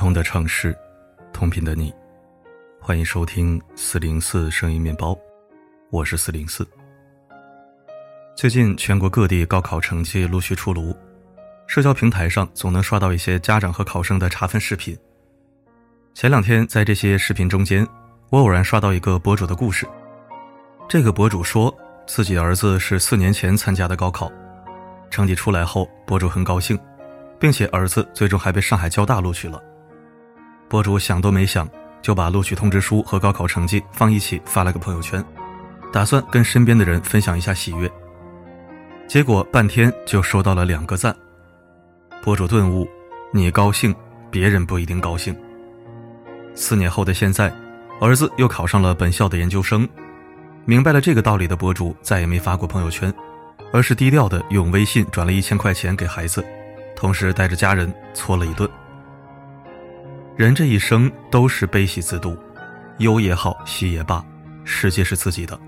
同的城市，同频的你，欢迎收听四零四声音面包，我是四零四。最近全国各地高考成绩陆续出炉，社交平台上总能刷到一些家长和考生的查分视频。前两天在这些视频中间，我偶然刷到一个博主的故事。这个博主说自己儿子是四年前参加的高考，成绩出来后，博主很高兴，并且儿子最终还被上海交大录取了。博主想都没想，就把录取通知书和高考成绩放一起发了个朋友圈，打算跟身边的人分享一下喜悦。结果半天就收到了两个赞。博主顿悟：你高兴，别人不一定高兴。四年后的现在，儿子又考上了本校的研究生。明白了这个道理的博主再也没发过朋友圈，而是低调的用微信转了一千块钱给孩子，同时带着家人搓了一顿。人这一生都是悲喜自度，忧也好，喜也罢，世界是自己的，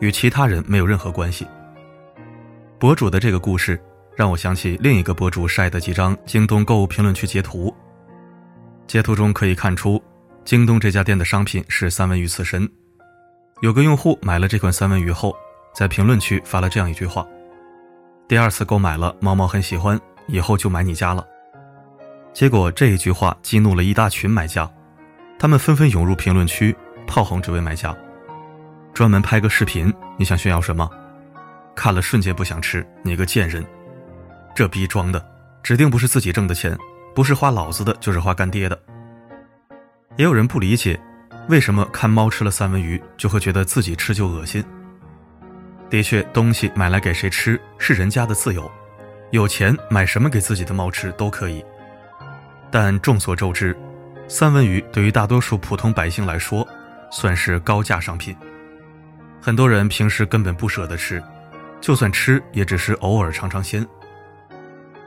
与其他人没有任何关系。博主的这个故事让我想起另一个博主晒的几张京东购物评论区截图。截图中可以看出，京东这家店的商品是三文鱼刺身。有个用户买了这款三文鱼后，在评论区发了这样一句话：“第二次购买了，猫猫很喜欢，以后就买你家了。”结果这一句话激怒了一大群买家，他们纷纷涌入评论区炮轰这位买家，专门拍个视频。你想炫耀什么？看了瞬间不想吃，你个贱人！这逼装的，指定不是自己挣的钱，不是花老子的，就是花干爹的。也有人不理解，为什么看猫吃了三文鱼就会觉得自己吃就恶心？的确，东西买来给谁吃是人家的自由，有钱买什么给自己的猫吃都可以。但众所周知，三文鱼对于大多数普通百姓来说，算是高价商品。很多人平时根本不舍得吃，就算吃也只是偶尔尝尝鲜。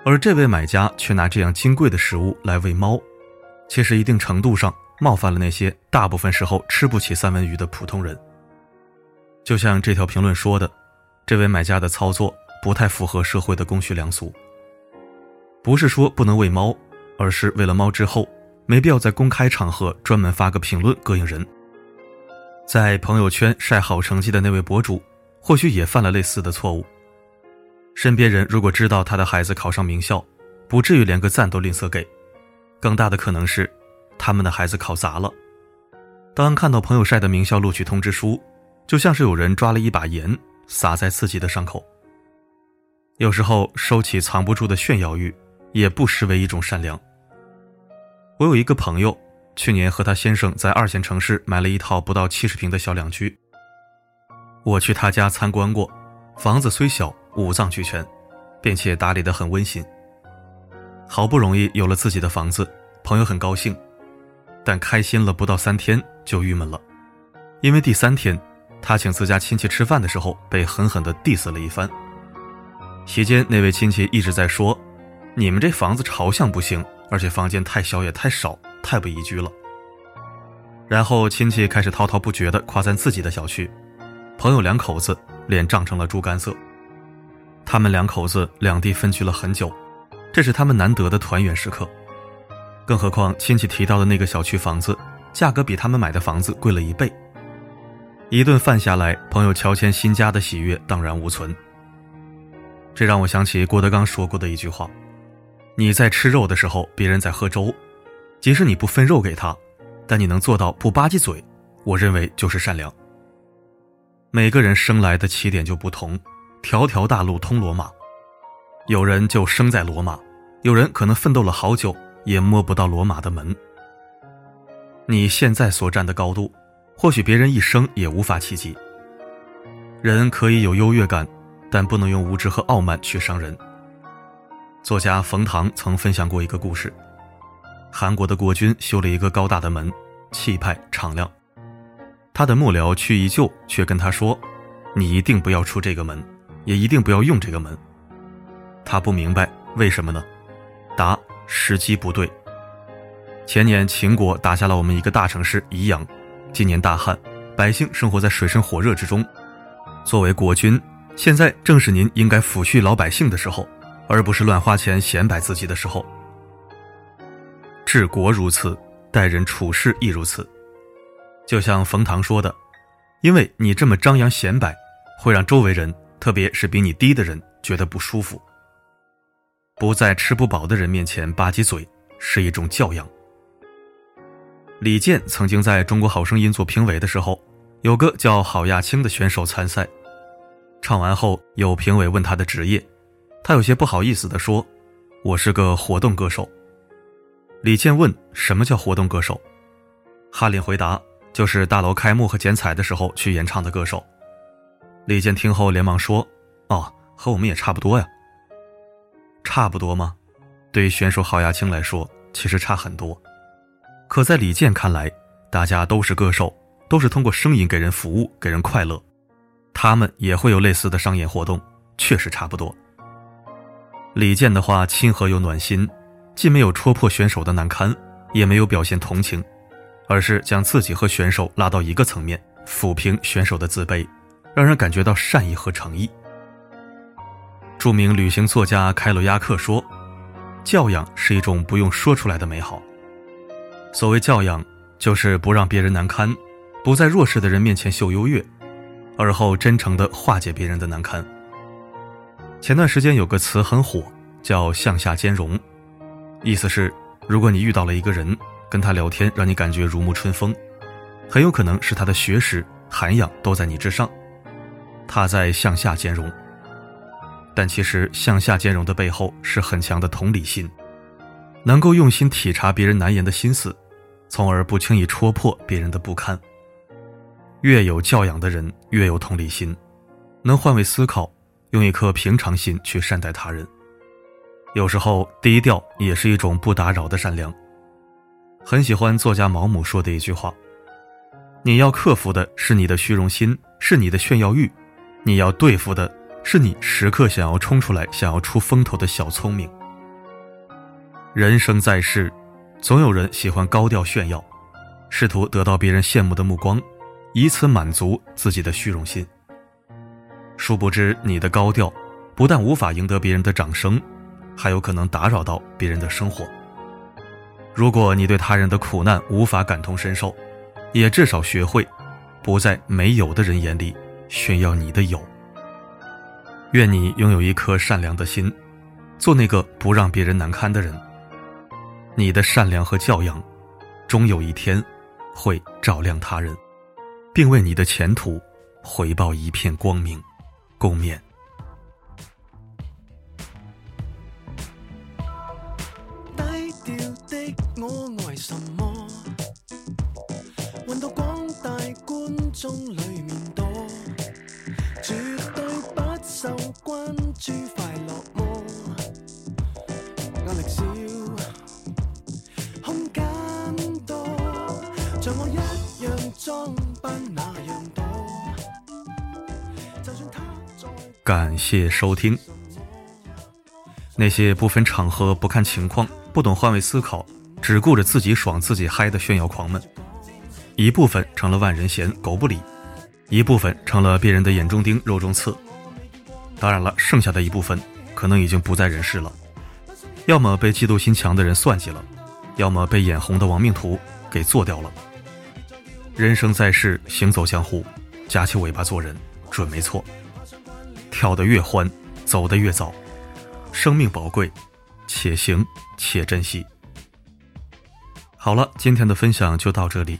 而这位买家却拿这样金贵的食物来喂猫，其实一定程度上冒犯了那些大部分时候吃不起三文鱼的普通人。就像这条评论说的，这位买家的操作不太符合社会的公序良俗。不是说不能喂猫。而是为了猫之后，没必要在公开场合专门发个评论膈应人。在朋友圈晒好成绩的那位博主，或许也犯了类似的错误。身边人如果知道他的孩子考上名校，不至于连个赞都吝啬给。更大的可能是，他们的孩子考砸了。当看到朋友晒的名校录取通知书，就像是有人抓了一把盐撒在自己的伤口。有时候收起藏不住的炫耀欲，也不失为一种善良。我有一个朋友，去年和他先生在二线城市买了一套不到七十平的小两居。我去他家参观过，房子虽小，五脏俱全，并且打理得很温馨。好不容易有了自己的房子，朋友很高兴，但开心了不到三天就郁闷了，因为第三天，他请自家亲戚吃饭的时候被狠狠地 diss 了一番。席间，那位亲戚一直在说：“你们这房子朝向不行。”而且房间太小也太少，太不宜居了。然后亲戚开始滔滔不绝地夸赞自己的小区，朋友两口子脸涨成了猪肝色。他们两口子两地分居了很久，这是他们难得的团圆时刻。更何况亲戚提到的那个小区房子，价格比他们买的房子贵了一倍。一顿饭下来，朋友乔迁新家的喜悦荡然无存。这让我想起郭德纲说过的一句话。你在吃肉的时候，别人在喝粥，即使你不分肉给他，但你能做到不吧唧嘴，我认为就是善良。每个人生来的起点就不同，条条大路通罗马，有人就生在罗马，有人可能奋斗了好久也摸不到罗马的门。你现在所站的高度，或许别人一生也无法企及。人可以有优越感，但不能用无知和傲慢去伤人。作家冯唐曾分享过一个故事：韩国的国君修了一个高大的门，气派敞亮。他的幕僚去一救，却跟他说：“你一定不要出这个门，也一定不要用这个门。”他不明白为什么呢？答：时机不对。前年秦国打下了我们一个大城市宜阳，今年大旱，百姓生活在水深火热之中。作为国君，现在正是您应该抚恤老百姓的时候。而不是乱花钱显摆自己的时候。治国如此，待人处事亦如此。就像冯唐说的：“因为你这么张扬显摆，会让周围人，特别是比你低的人觉得不舒服。不在吃不饱的人面前吧唧嘴，是一种教养。”李健曾经在中国好声音做评委的时候，有个叫郝亚青的选手参赛，唱完后有评委问他的职业，他有些不好意思地说：“我是个活动歌手。”李健问：“什么叫活动歌手？”哈林回答：“就是大楼开幕和剪彩的时候去演唱的歌手。”李健听后连忙说：“哦，和我们也差不多呀。”差不多吗？对于选手郝亚青来说，其实差很多。可在李健看来，大家都是歌手，都是通过声音给人服务、给人快乐。他们也会有类似的商演活动，确实差不多。李健的话亲和又暖心。既没有戳破选手的难堪，也没有表现同情，而是将自己和选手拉到一个层面，抚平选手的自卑，让人感觉到善意和诚意。著名旅行作家开罗亚克说：“教养是一种不用说出来的美好。所谓教养，就是不让别人难堪，不在弱势的人面前秀优越，而后真诚地化解别人的难堪。”前段时间有个词很火，叫“向下兼容”。意思是，如果你遇到了一个人，跟他聊天让你感觉如沐春风，很有可能是他的学识、涵养都在你之上，他在向下兼容。但其实向下兼容的背后是很强的同理心，能够用心体察别人难言的心思，从而不轻易戳破别人的不堪。越有教养的人越有同理心，能换位思考，用一颗平常心去善待他人。有时候低调也是一种不打扰的善良。很喜欢作家毛姆说的一句话：“你要克服的是你的虚荣心，是你的炫耀欲；你要对付的是你时刻想要冲出来、想要出风头的小聪明。”人生在世，总有人喜欢高调炫耀，试图得到别人羡慕的目光，以此满足自己的虚荣心。殊不知，你的高调不但无法赢得别人的掌声。还有可能打扰到别人的生活。如果你对他人的苦难无法感同身受，也至少学会不在没有的人眼里炫耀你的有。愿你拥有一颗善良的心，做那个不让别人难堪的人。你的善良和教养，终有一天会照亮他人，并为你的前途回报一片光明。共勉。低调的我爱什么？混到广大观众里面多，绝对不受关注，快乐么？压力少，空间多，像我一样装。感谢收听。那些不分场合、不看情况、不懂换位思考、只顾着自己爽、自己嗨的炫耀狂们，一部分成了万人嫌、狗不理，一部分成了别人的眼中钉、肉中刺。当然了，剩下的一部分可能已经不在人世了，要么被嫉妒心强的人算计了，要么被眼红的亡命徒给做掉了。人生在世，行走江湖，夹起尾巴做人，准没错。跳得越欢，走得越早。生命宝贵，且行且珍惜。好了，今天的分享就到这里。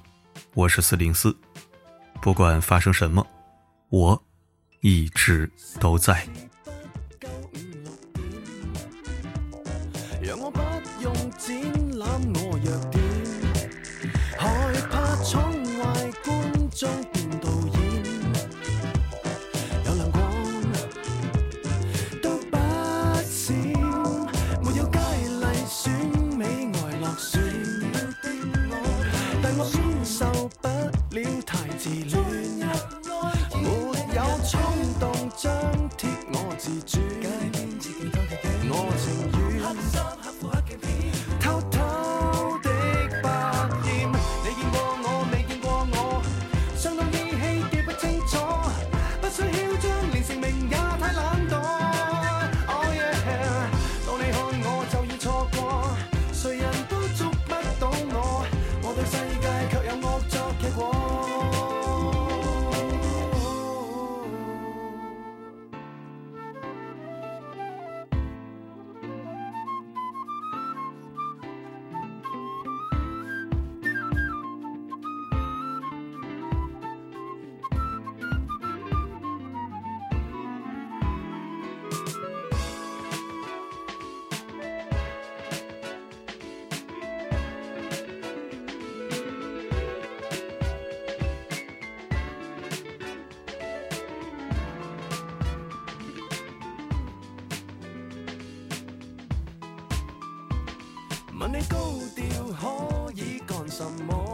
我是四零四，不管发生什么，我一直都在。让我不用展览我弱点，害怕宠坏观众。问你高调可以干什么？